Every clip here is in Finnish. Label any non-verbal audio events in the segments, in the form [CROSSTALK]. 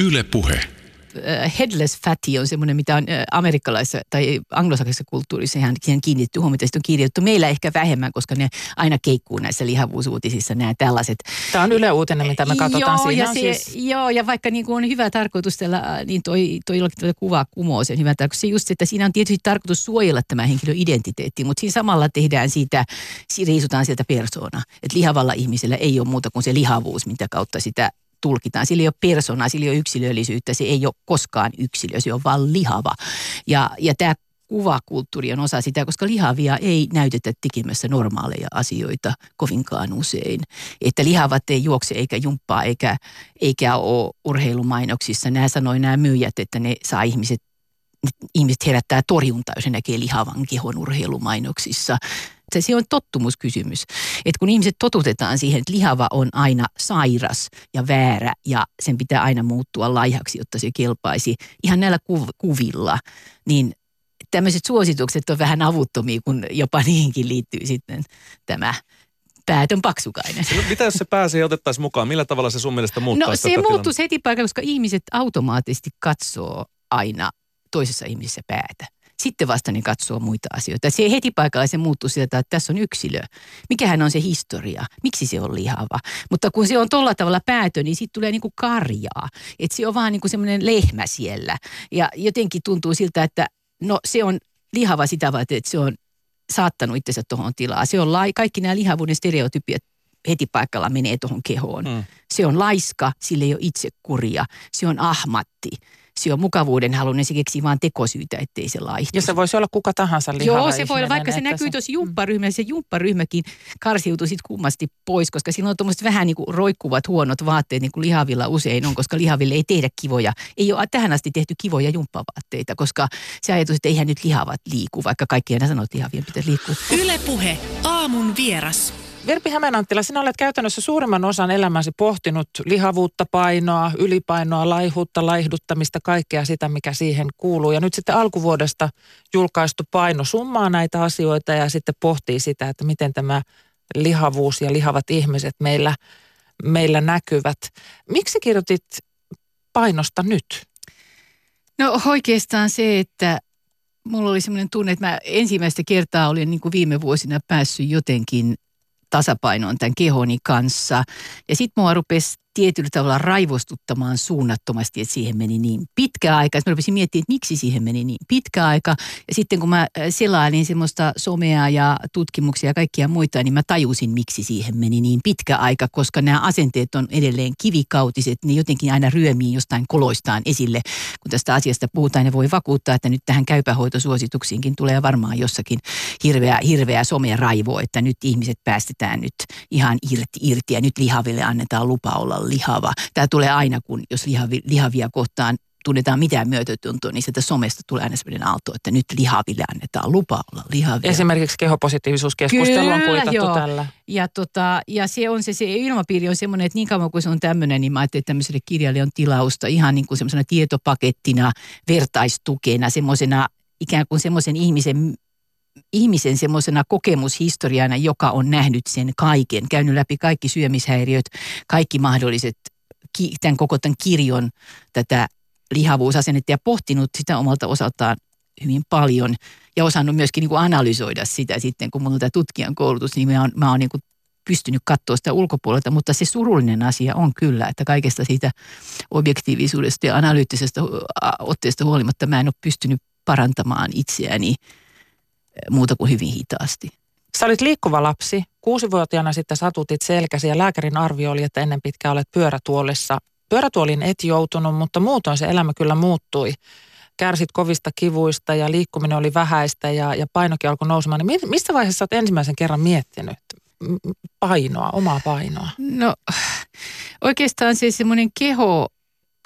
Yle Puhe. Headless fatty on semmoinen, mitä on amerikkalaisessa tai anglosaksisessa kulttuurissa ihan kiinnitetty huomiota. Sitten on kirjoitettu meillä ehkä vähemmän, koska ne aina keikkuu näissä lihavuusuutisissa nämä tällaiset. Tämä on Yle Uutinen, mitä me katsotaan joo, siinä ja, se, siis... joo, ja vaikka niin kuin on hyvä tarkoitus tällä, niin toi, toi jollakin tavalla kuvaa kumoo sen hyvä tarkoitus. Se just, että siinä on tietysti tarkoitus suojella tämä henkilön identiteetti, mutta siinä samalla tehdään siitä, riisutaan sieltä persoona. Että lihavalla ihmisellä ei ole muuta kuin se lihavuus, mitä kautta sitä tulkitaan. Sillä ei ole persoonaa, sillä ei ole yksilöllisyyttä, se ei ole koskaan yksilö, se on vaan lihava. Ja, ja tämä kuvakulttuuri on osa sitä, koska lihavia ei näytetä tekemässä normaaleja asioita kovinkaan usein. Että lihavat ei juokse eikä jumppaa eikä, eikä ole urheilumainoksissa. Nämä sanoi nämä myyjät, että ne saa ihmiset ihmiset herättää torjuntaa, jos ne näkee lihavan kehon urheilumainoksissa se, on tottumuskysymys. Että kun ihmiset totutetaan siihen, että lihava on aina sairas ja väärä ja sen pitää aina muuttua laihaksi, jotta se kelpaisi ihan näillä kuv- kuvilla, niin tämmöiset suositukset on vähän avuttomia, kun jopa niihinkin liittyy sitten tämä päätön paksukainen. No, mitä jos se pääsi ja otettaisiin mukaan? Millä tavalla se sun mielestä muuttaa No se muuttuisi heti paikalla, koska ihmiset automaattisesti katsoo aina toisessa ihmisessä päätä sitten vasta ne katsoo muita asioita. Se heti paikalla se muuttuu sieltä, että tässä on yksilö. Mikähän on se historia? Miksi se on lihava? Mutta kun se on tolla tavalla päätö, niin sitten tulee niinku karjaa. Että se on vaan niinku semmoinen lehmä siellä. Ja jotenkin tuntuu siltä, että no se on lihava sitä varten, että se on saattanut itsensä tuohon tilaan. Se on lai, kaikki nämä lihavuuden stereotypiat heti paikalla menee tuohon kehoon. Mm. Se on laiska, sille ei ole itsekuria. Se on ahmatti se on mukavuuden halunen, se keksii vaan tekosyitä, ettei se laihtuisi. Ja se voisi olla kuka tahansa lihava Joo, se voi olla, vaikka se näkyy tuossa jumpparyhmässä, se jumpparyhmäkin karsiutuu sitten kummasti pois, koska silloin on tuommoiset vähän niin kuin roikkuvat huonot vaatteet, niin kuin lihavilla usein on, koska lihaville ei tehdä kivoja. Ei ole tähän asti tehty kivoja jumppavaatteita, koska se ajatus, että eihän nyt lihavat liiku, vaikka kaikki aina sanoo, että lihavien pitäisi liikkua. Ylepuhe aamun vieras. Verpi Hämeenanttila, sinä olet käytännössä suurimman osan elämäsi pohtinut lihavuutta, painoa, ylipainoa, laihuutta, laihduttamista, kaikkea sitä, mikä siihen kuuluu. Ja nyt sitten alkuvuodesta julkaistu paino summaa näitä asioita ja sitten pohtii sitä, että miten tämä lihavuus ja lihavat ihmiset meillä, meillä näkyvät. Miksi kirjoitit painosta nyt? No oikeastaan se, että mulla oli semmoinen tunne, että mä ensimmäistä kertaa olin niin kuin viime vuosina päässyt jotenkin tasapainoon tämän kehoni kanssa. Ja sitten mua rupesi tietyllä tavalla raivostuttamaan suunnattomasti, että siihen meni niin pitkä aika. Sitten mä rupesin miettimään, että miksi siihen meni niin pitkä aika. Ja sitten kun mä äh, selailin semmoista somea ja tutkimuksia ja kaikkia muita, niin mä tajusin, miksi siihen meni niin pitkä aika, koska nämä asenteet on edelleen kivikautiset. Ne jotenkin aina ryömii jostain koloistaan esille. Kun tästä asiasta puhutaan, ne voi vakuuttaa, että nyt tähän käypähoitosuosituksiinkin tulee varmaan jossakin hirveä, hirveä someraivo, että nyt ihmiset päästetään nyt ihan irti, irti ja nyt lihaville annetaan lupa olla lihava. Tämä tulee aina, kun jos lihavi, lihavia kohtaan tunnetaan mitään myötätuntoa, niin sieltä somesta tulee aina sellainen aalto, että nyt lihaville annetaan lupa olla lihavia. Esimerkiksi kehopositiivisuuskeskustelu on kuitattu joo. tällä. Ja, tota, ja se on se, se ilmapiiri on semmoinen, että niin kauan kuin se on tämmöinen, niin mä ajattelin, että tämmöiselle kirjalle on tilausta ihan niin kuin semmoisena tietopakettina, vertaistukena, semmoisena ikään kuin semmoisen ihmisen ihmisen semmoisena kokemushistoriana, joka on nähnyt sen kaiken, käynyt läpi kaikki syömishäiriöt, kaikki mahdolliset, tämän koko tämän kirjon tätä lihavuusasennetta ja pohtinut sitä omalta osaltaan hyvin paljon ja osannut myöskin niin kuin analysoida sitä sitten, kun mulla on tämä tutkijan koulutus, niin mä oon, mä oon niin kuin pystynyt katsoa sitä ulkopuolelta, mutta se surullinen asia on kyllä, että kaikesta siitä objektiivisuudesta ja analyyttisesta otteesta huolimatta mä en ole pystynyt parantamaan itseäni muuta kuin hyvin hitaasti. Sä olit liikkuva lapsi. Kuusivuotiaana sitten satutit selkäsi ja lääkärin arvio oli, että ennen pitkään olet pyörätuolissa. Pyörätuolin et joutunut, mutta muutoin se elämä kyllä muuttui. Kärsit kovista kivuista ja liikkuminen oli vähäistä ja, ja painokin alkoi nousemaan. Niin missä vaiheessa olet ensimmäisen kerran miettinyt painoa, omaa painoa? No oikeastaan se semmoinen keho,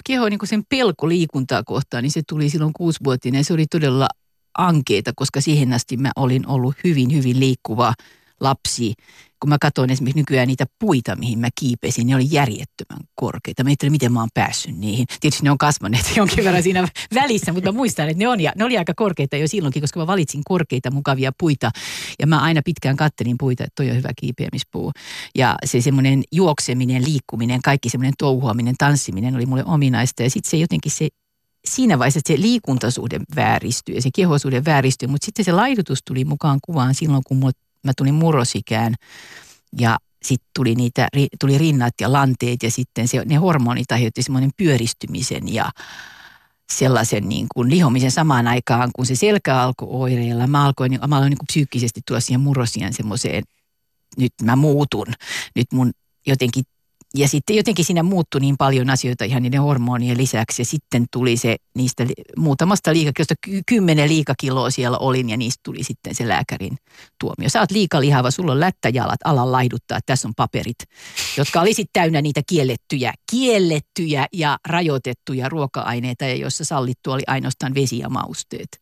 keho niin kuin sen pelko liikuntaa kohtaan, niin se tuli silloin kuusivuotiaana ja se oli todella ankeita, koska siihen asti mä olin ollut hyvin, hyvin liikkuva lapsi, kun mä katsoin esimerkiksi nykyään niitä puita, mihin mä kiipesin, ne oli järjettömän korkeita. Mä ajattelin, miten mä oon päässyt niihin. Tietysti ne on kasvaneet [LAUGHS] jonkin verran siinä välissä, mutta mä muistan, että ne, on, ja ne oli aika korkeita jo silloinkin, koska mä valitsin korkeita, mukavia puita. Ja mä aina pitkään kattelin puita, että toi on hyvä kiipeämispuu. Ja se semmoinen juokseminen, liikkuminen, kaikki semmoinen touhuaminen, tanssiminen oli mulle ominaista. Ja sitten se jotenkin se siinä vaiheessa se liikuntasuhde vääristyi ja se kehosuhde vääristyi, mutta sitten se laidutus tuli mukaan kuvaan silloin, kun mä tulin murrosikään ja sitten tuli, niitä, tuli rinnat ja lanteet ja sitten se, ne hormonit aiheutti semmoinen pyöristymisen ja sellaisen niin kuin lihomisen samaan aikaan, kun se selkä alkoi oireilla. Mä alkoin, mä aloin niin kuin psyykkisesti tulla siihen murrosian semmoiseen, nyt mä muutun, nyt mun jotenkin ja sitten jotenkin siinä muuttui niin paljon asioita ihan niiden hormonien lisäksi. Ja sitten tuli se niistä muutamasta liikakilosta, kymmenen liikakiloa siellä olin ja niistä tuli sitten se lääkärin tuomio. Sä oot liikalihava, sulla on lättäjalat, ala laiduttaa, tässä on paperit, jotka oli sitten täynnä niitä kiellettyjä, kiellettyjä ja rajoitettuja ruoka-aineita, ja joissa sallittu oli ainoastaan vesi ja mausteet.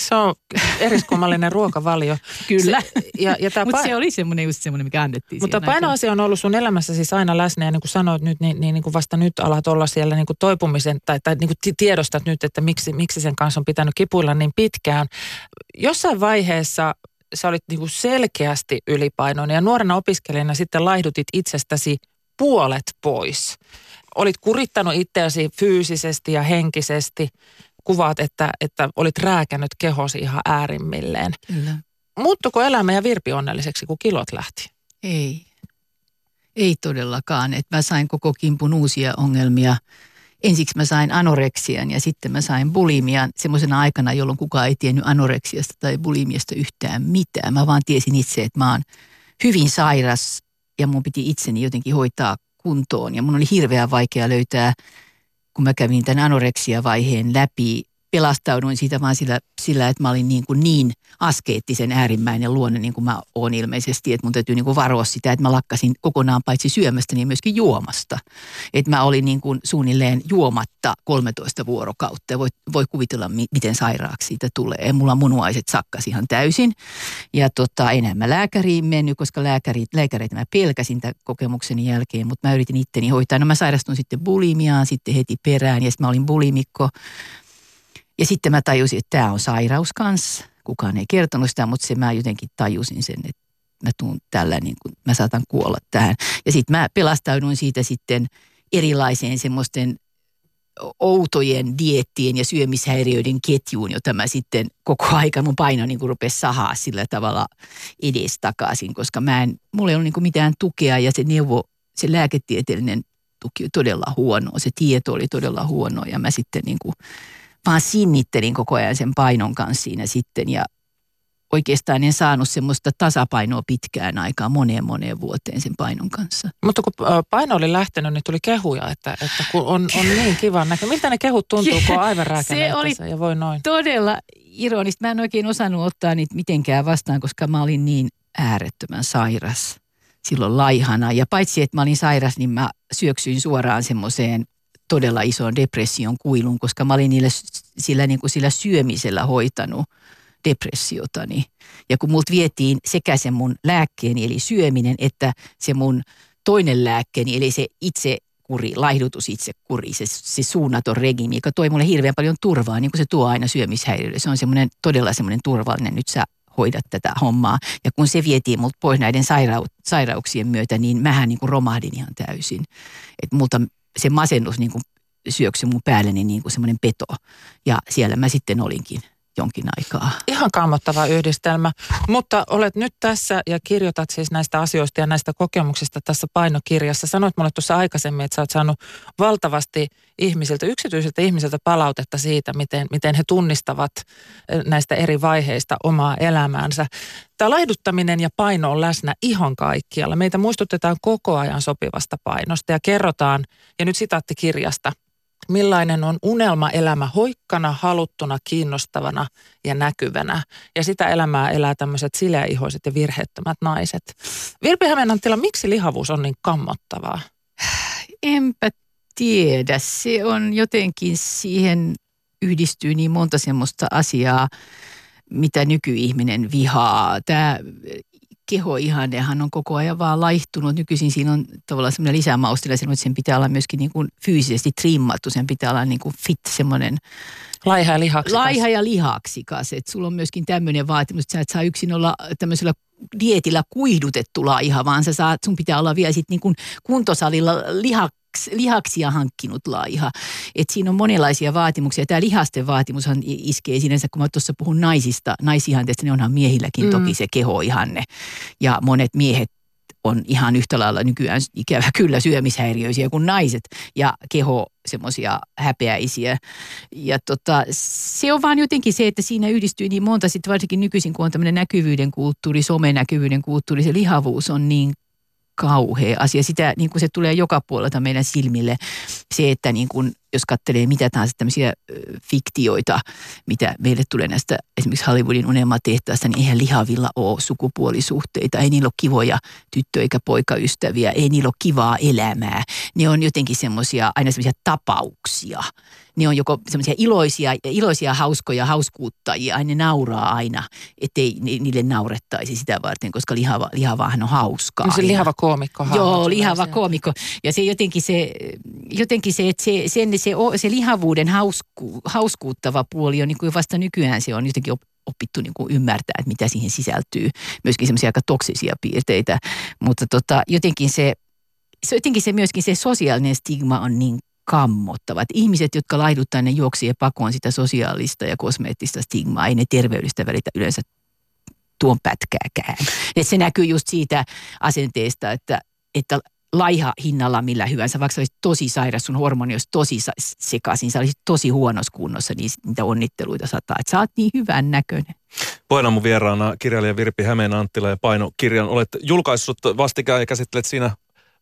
Se on eriskummallinen ruokavalio. Kyllä. Se, ja, ja Mutta se oli semmoinen just semmoinen, mikä annettiin Mutta painoasia on ollut sun elämässä siis aina läsnä ja niin kuin sanoit nyt, niin, niin, niin kuin vasta nyt alat olla siellä niin kuin toipumisen tai, tai niin kuin tiedostat nyt, että miksi, miksi sen kanssa on pitänyt kipuilla niin pitkään. Jossain vaiheessa sä olit niin kuin selkeästi ylipainoinen ja nuorena opiskelijana sitten laihdutit itsestäsi puolet pois. Olit kurittanut itseäsi fyysisesti ja henkisesti kuvaat, että, että olit rääkännyt kehosi ihan äärimmilleen. Kyllä. Muuttuko elämä ja Virpi onnelliseksi, kun kilot lähti? Ei. Ei todellakaan. Että mä sain koko kimpun uusia ongelmia. Ensiksi mä sain anoreksian ja sitten mä sain bulimian semmoisena aikana, jolloin kukaan ei tiennyt anoreksiasta tai bulimiasta yhtään mitään. Mä vaan tiesin itse, että mä oon hyvin sairas ja mun piti itseni jotenkin hoitaa kuntoon. Ja mun oli hirveän vaikea löytää kun mä kävin tämän anoreksia-vaiheen läpi, pelastauduin siitä vaan sillä, sillä että mä olin niin, kuin niin askeettisen äärimmäinen luonne, niin kuin mä oon ilmeisesti, että mun täytyy niin kuin varoa sitä, että mä lakkasin kokonaan paitsi syömästä, niin myöskin juomasta. Että mä olin niin kuin suunnilleen juomatta 13 vuorokautta voi, voi kuvitella, miten sairaaksi siitä tulee. Mulla munuaiset sakkas ihan täysin ja tota, enää mä lääkäriin mennyt, koska lääkärit, lääkäreitä mä pelkäsin tämän kokemukseni jälkeen, mutta mä yritin itteni hoitaa. No mä sairastun sitten bulimiaan sitten heti perään ja sitten mä olin bulimikko ja sitten mä tajusin, että tämä on sairaus kanssa. Kukaan ei kertonut sitä, mutta se mä jotenkin tajusin sen, että mä tuun tällä, niin kuin, mä saatan kuolla tähän. Ja sitten mä pelastauduin siitä sitten erilaiseen semmoisten outojen diettien ja syömishäiriöiden ketjuun, jota mä sitten koko aika mun paino niin kuin rupesi sahaa sillä tavalla edes takaisin, koska mä en, mulla ei ollut niin kuin mitään tukea ja se neuvo, se lääketieteellinen tuki todella huono, se tieto oli todella huono ja mä sitten niin kuin vaan sinnittelin koko ajan sen painon kanssa siinä sitten ja oikeastaan en saanut semmoista tasapainoa pitkään aikaa moneen moneen vuoteen sen painon kanssa. Mutta kun paino oli lähtenyt, niin tuli kehuja, että, että kun on, on niin kiva näkö. Miltä ne kehut tuntuu, kun on [LAUGHS] aivan Se oli ja voi noin? todella ironista. Mä en oikein osannut ottaa niitä mitenkään vastaan, koska mä olin niin äärettömän sairas silloin laihana. Ja paitsi, että mä olin sairas, niin mä syöksyin suoraan semmoiseen todella ison depression kuilun, koska mä olin niillä, sillä, niin kuin sillä syömisellä hoitanut depressiotani. Ja kun multa vietiin sekä se mun lääkkeeni eli syöminen, että se mun toinen lääkkeeni eli se itse kuri, laihdutus itse kuri, se, se suunnaton regimi, joka toi mulle hirveän paljon turvaa, niin kuin se tuo aina syömishäiriöille. Se on semmoinen todella semmoinen turvallinen, nyt sä hoidat tätä hommaa. Ja kun se vietiin multa pois näiden sairau- sairauksien myötä, niin mähän niin kuin romahdin ihan täysin. Että multa se masennus niin kuin syöksy mun päälleni niin kuin semmoinen peto. Ja siellä mä sitten olinkin jonkin aikaa. Ihan kammottava yhdistelmä, mutta olet nyt tässä ja kirjoitat siis näistä asioista ja näistä kokemuksista tässä painokirjassa. Sanoit mulle tuossa aikaisemmin, että sä oot saanut valtavasti ihmisiltä, yksityisiltä ihmisiltä palautetta siitä, miten, miten he tunnistavat eh, näistä eri vaiheista omaa elämäänsä. Tämä laihduttaminen ja paino on läsnä ihan kaikkialla. Meitä muistutetaan koko ajan sopivasta painosta ja kerrotaan, ja nyt sitaatti kirjasta – millainen on unelmaelämä hoikkana, haluttuna, kiinnostavana ja näkyvänä. Ja sitä elämää elää tämmöiset sileäihoiset ja virheettömät naiset. Virpi Hämeenanttila, miksi lihavuus on niin kammottavaa? Enpä tiedä. Se on jotenkin siihen yhdistyy niin monta semmoista asiaa, mitä nykyihminen vihaa. Tämä kehoihannehan on koko ajan vaan laihtunut. Nykyisin siinä on tavallaan semmoinen lisämaustila, että sen pitää olla myöskin niin kuin fyysisesti trimmattu, sen pitää olla niin kuin fit semmoinen Laiha ja lihaksikas. laiha ja lihaksikas. Että sulla on myöskin tämmöinen vaatimus, että sä et saa yksin olla tämmöisellä dietillä kuihdutettu laiha, vaan sä saat, sun pitää olla vielä sit niin kuin kuntosalilla lihaks, lihaksia hankkinut laiha. Et siinä on monenlaisia vaatimuksia. Tämä lihasten vaatimushan iskee sinänsä, kun mä tuossa puhun naisista, naisihanteesta, niin onhan miehilläkin mm. toki se kehoihanne. Ja monet miehet on ihan yhtä lailla nykyään ikävä kyllä syömishäiriöisiä kuin naiset ja keho semmoisia häpeäisiä. Ja tota, se on vaan jotenkin se, että siinä yhdistyy niin monta, sitten varsinkin nykyisin, kun on tämmöinen näkyvyyden kulttuuri, somenäkyvyyden kulttuuri, se lihavuus on niin kauhea asia. Sitä niin kuin se tulee joka puolelta meidän silmille. Se, että niin kuin, jos katselee mitä tahansa tämmöisiä fiktioita, mitä meille tulee näistä esimerkiksi Hollywoodin unelmatehtaasta, niin eihän lihavilla ole sukupuolisuhteita. Ei niillä ole kivoja tyttö- eikä poikaystäviä. Ei niillä ole kivaa elämää. Ne on jotenkin semmoisia, aina semmoisia tapauksia. Ne on joko semmoisia iloisia, iloisia, hauskoja hauskuuttajia. Aina ne nauraa aina, ettei ni- niille naurettaisi sitä varten, koska lihava, lihavahan on hauskaa. Se lihava koomikko. Joo, lihava koomikko. Ja se jotenkin se, jotenkin se, että se, sen, se, se lihavuuden hausku, hauskuuttava puoli on niin kuin vasta nykyään se on jotenkin op- opittu niin kuin ymmärtää, että mitä siihen sisältyy. Myöskin semmoisia aika toksisia piirteitä. Mutta tota, jotenkin se, se, jotenkin se myöskin se sosiaalinen stigma on niin kammottava. Että ihmiset, jotka laiduttaa, ne juoksee pakoon sitä sosiaalista ja kosmeettista stigmaa. Ei ne terveydestä välitä yleensä tuon pätkääkään. Et se näkyy just siitä asenteesta, että, että laiha hinnalla millä hyvänsä, vaikka sä olisit tosi sairas, sun hormoni olisi tosi sekaisin, sä olisit tosi huonossa kunnossa, niin niitä onnitteluita sataa. Että sä oot niin hyvän näköinen. Puheena mun vieraana kirjailija Virpi Hämeen Anttila ja painokirjan. Olet julkaissut vastikään ja käsittelet siinä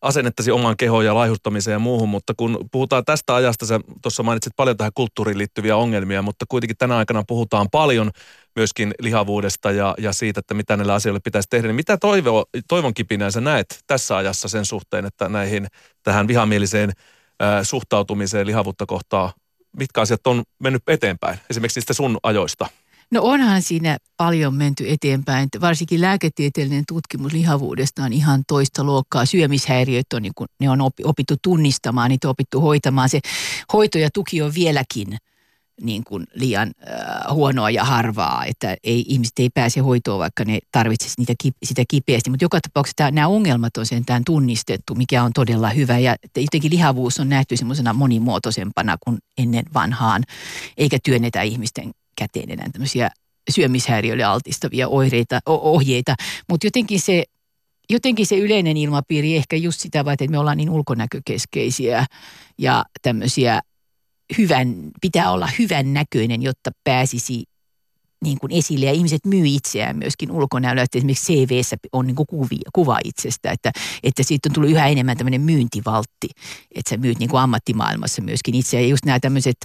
asennettasi omaan kehoon ja laihuttamiseen ja muuhun, mutta kun puhutaan tästä ajasta, sä tuossa mainitsit paljon tähän kulttuuriin liittyviä ongelmia, mutta kuitenkin tänä aikana puhutaan paljon myöskin lihavuudesta ja, ja siitä, että mitä näille asioille pitäisi tehdä. Niin mitä toivo, toivon kipinää sä näet tässä ajassa sen suhteen, että näihin tähän vihamieliseen ää, suhtautumiseen lihavuutta kohtaan, mitkä asiat on mennyt eteenpäin, esimerkiksi niistä sun ajoista? No onhan siinä paljon menty eteenpäin. Varsinkin lääketieteellinen tutkimus lihavuudesta on ihan toista luokkaa. Syömishäiriöt on, niin kuin, ne on opi- opittu tunnistamaan, niitä on opittu hoitamaan. Se hoito ja tuki on vieläkin niin kuin liian äh, huonoa ja harvaa, että ei, ihmiset ei pääse hoitoon, vaikka ne tarvitsisi niitä, sitä kipeästi. Mutta joka tapauksessa tämä, nämä ongelmat on sentään tunnistettu, mikä on todella hyvä. Ja jotenkin lihavuus on nähty semmoisena monimuotoisempana kuin ennen vanhaan, eikä työnnetä ihmisten käteen enää tämmöisiä syömishäiriöille altistavia oireita, ohjeita. Mutta jotenkin se, jotenkin se yleinen ilmapiiri ehkä just sitä että me ollaan niin ulkonäkökeskeisiä ja tämmöisiä hyvän, pitää olla hyvän näköinen, jotta pääsisi niin kuin esille ja ihmiset myy itseään myöskin ulkonäöllä, että esimerkiksi CVssä on niin kuin kuvia, kuva itsestä, että, että siitä on tullut yhä enemmän tämmöinen myyntivaltti, että sä myyt niin kuin ammattimaailmassa myöskin itseä ja just nämä tämmöiset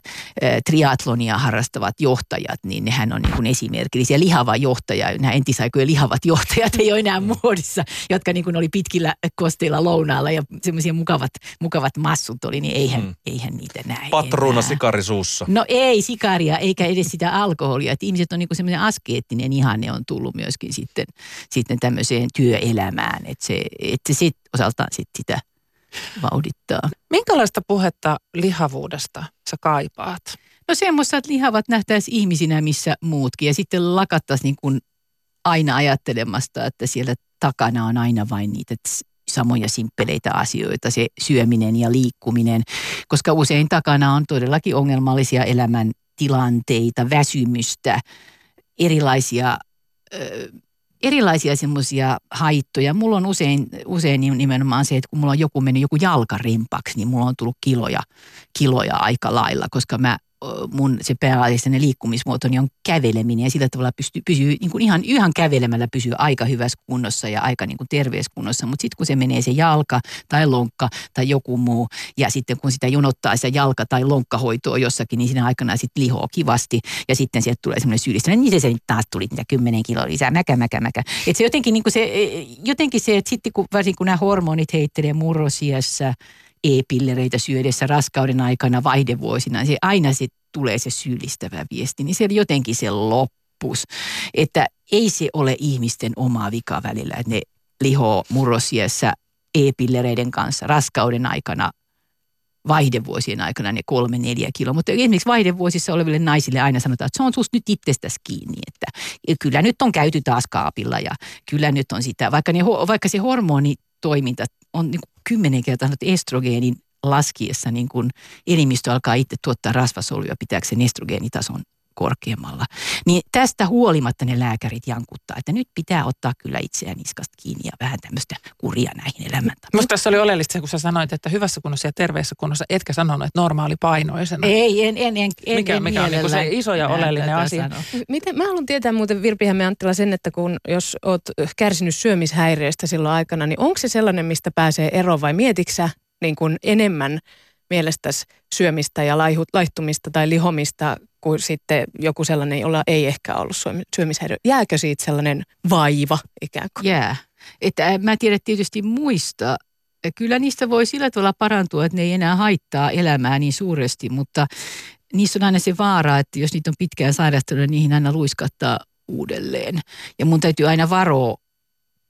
äh, triatlonia harrastavat johtajat, niin nehän on niin kuin esimerkillisiä. Lihava johtaja, nämä entisaikojen lihavat johtajat ei ole enää muodissa, jotka niin kuin oli pitkillä kosteilla lounaalla ja semmoisia mukavat, mukavat massut oli, niin eihän, Mm. mm. eihän niitä näe Patruuna enää. sikarisuussa. No ei sikaria, eikä edes sitä alkoholia. Että ihmiset on niinku semmoinen askeettinen ihanne on tullut myöskin sitten, sitten tämmöiseen työelämään. Että se, et se sit osaltaan sit sitä vauhdittaa. Minkälaista puhetta lihavuudesta sä kaipaat? No semmoista, että lihavat nähtäisiin ihmisinä missä muutkin. Ja sitten lakattaisiin niin kuin aina ajattelemasta, että siellä takana on aina vain niitä samoja simppeleitä asioita, se syöminen ja liikkuminen, koska usein takana on todellakin ongelmallisia elämäntilanteita, väsymystä, erilaisia, erilaisia semmoisia haittoja. Mulla on usein, usein nimenomaan se, että kun mulla on joku mennyt joku jalkarempaksi, niin mulla on tullut kiloja, kiloja aika lailla, koska mä mun se pääasiallinen liikkumismuotoni on käveleminen ja sillä tavalla pystyy, pysyy niin kuin ihan, ihan kävelemällä pysyy aika hyvässä kunnossa ja aika niin kuin terveessä kunnossa. Mutta sitten kun se menee se jalka tai lonkka tai joku muu ja sitten kun sitä jonottaa se jalka tai lonkkahoitoa jossakin, niin siinä aikana sitten lihoo kivasti ja sitten sieltä tulee semmoinen syyllistäminen, niin se, se taas tuli niitä kymmenen kiloa lisää, mäkä, mäkä, mäkä. Et se jotenkin, niin kuin se, jotenkin se, että sitten kun, varsinkin kun nämä hormonit heittelee murrosiässä, e-pillereitä syödessä raskauden aikana, vaihdevuosina, se aina se tulee se syyllistävä viesti, niin se jotenkin se loppu loppuus. Että ei se ole ihmisten oma vika välillä, että ne lihoo murrosiessä e-pillereiden kanssa raskauden aikana vaihdevuosien aikana ne kolme, neljä kiloa. Mutta esimerkiksi vaihdevuosissa oleville naisille aina sanotaan, että se on susta nyt itsestäsi kiinni. Että kyllä nyt on käyty taas kaapilla ja kyllä nyt on sitä. Vaikka, ne, vaikka se hormonitoiminta on niin kuin kymmenen kertaa estrogeenin laskiessa niin kuin elimistö alkaa itse tuottaa rasvasoluja pitääkseen estrogeenitason korkeammalla. Niin tästä huolimatta ne lääkärit jankuttaa, että nyt pitää ottaa kyllä itseään niskasta kiinni ja vähän tämmöistä kuria näihin elämäntapoihin. Musta tässä oli oleellista se, kun sä sanoit, että hyvässä kunnossa ja terveessä kunnossa, etkä sanonut, että normaali painoisena. Ei, en, en, en, en Mikä, en mikä on niin se iso ja oleellinen asia? Miten, mä haluan tietää muuten Virpi Anttila sen, että kun jos oot kärsinyt syömishäiriöistä silloin aikana, niin onko se sellainen, mistä pääsee eroon vai mietiksä niin kuin enemmän mielestäsi syömistä ja laihtumista tai lihomista kuin sitten joku sellainen, jolla ei ehkä ollut syömishäiriö. Jääkö siitä sellainen vaiva ikään kuin? Jää. Että mä tiedän tietysti muista. Kyllä niistä voi sillä tavalla parantua, että ne ei enää haittaa elämää niin suuresti, mutta niissä on aina se vaara, että jos niitä on pitkään sairastunut, niin niihin aina luiskattaa uudelleen. Ja mun täytyy aina varoa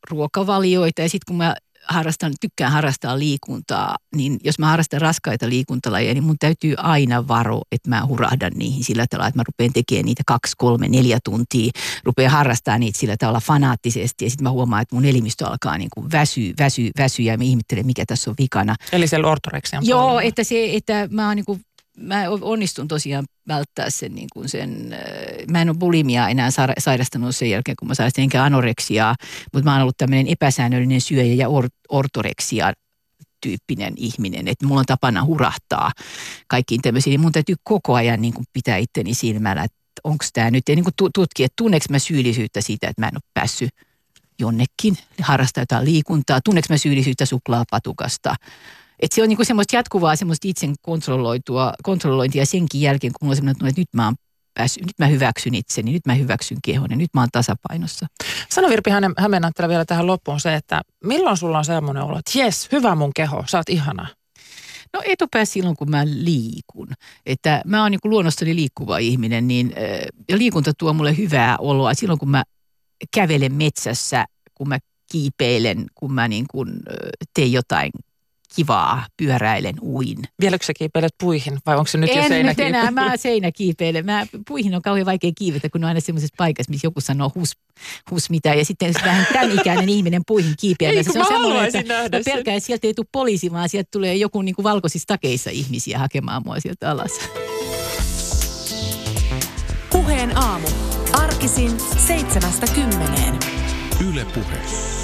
ruokavalioita ja sitten kun mä harrastan, tykkään harrastaa liikuntaa, niin jos mä harrastan raskaita liikuntalajeja, niin mun täytyy aina varo, että mä hurahdan niihin sillä tavalla, että mä rupean tekemään niitä kaksi, kolme, neljä tuntia, rupean harrastaa niitä sillä tavalla fanaattisesti ja sitten mä huomaan, että mun elimistö alkaa niin kuin väsyä, väsyä, väsyä ja mä ihmettelen, mikä tässä on vikana. Eli siellä ortoreksian Joo, puolella. että, se, että mä oon niin kuin mä onnistun tosiaan välttää sen, niin kuin sen äh, mä en ole bulimia enää sairastanut sen jälkeen, kun mä sairastin enkä anoreksiaa, mutta mä oon ollut tämmöinen epäsäännöllinen syöjä ja or, ortoreksia tyyppinen ihminen, että mulla on tapana hurahtaa kaikkiin tämmöisiin, niin mun täytyy koko ajan niin kuin pitää itteni silmällä, että onko tämä nyt, ja niin kuin tutkia, että tunneeko mä syyllisyyttä siitä, että mä en ole päässyt jonnekin, harrastaa jotain liikuntaa, tunneeko mä syyllisyyttä suklaapatukasta, että se on niinku semmoista jatkuvaa semmoista itsen kontrolloitua, kontrollointia senkin jälkeen, kun mulla on semmoinen, että nyt mä oon päässyt, nyt mä hyväksyn itseni, nyt mä hyväksyn kehon ja nyt mä oon tasapainossa. Sano Virpi Hämeenanttila vielä tähän loppuun se, että milloin sulla on semmoinen olo, että jes, hyvä mun keho, sä oot ihana. No etupää silloin, kun mä liikun. Että mä oon niin luonnostani liikkuva ihminen, niin, ja liikunta tuo mulle hyvää oloa. Silloin, kun mä kävelen metsässä, kun mä kiipeilen, kun mä niin kuin teen jotain kivaa, pyöräilen, uin. Vieläkö sä kiipeilet puihin vai onko se nyt en jo seinäkiipeily? nyt enää, mä seinäkiipeilen. Mä, puihin on kauhean vaikea kiivetä, kun on aina semmoisessa paikassa, missä joku sanoo hus, hus mitä. Ja sitten jos vähän tämän ikäinen ihminen puihin kiipeää. Ei, se on semmoinen, että mä pelkään, että sieltä ei tule poliisi, vaan sieltä tulee joku niin kuin valkoisissa takeissa ihmisiä hakemaan mua sieltä alas. Puheen aamu. Arkisin seitsemästä kymmeneen. Yle Puhe.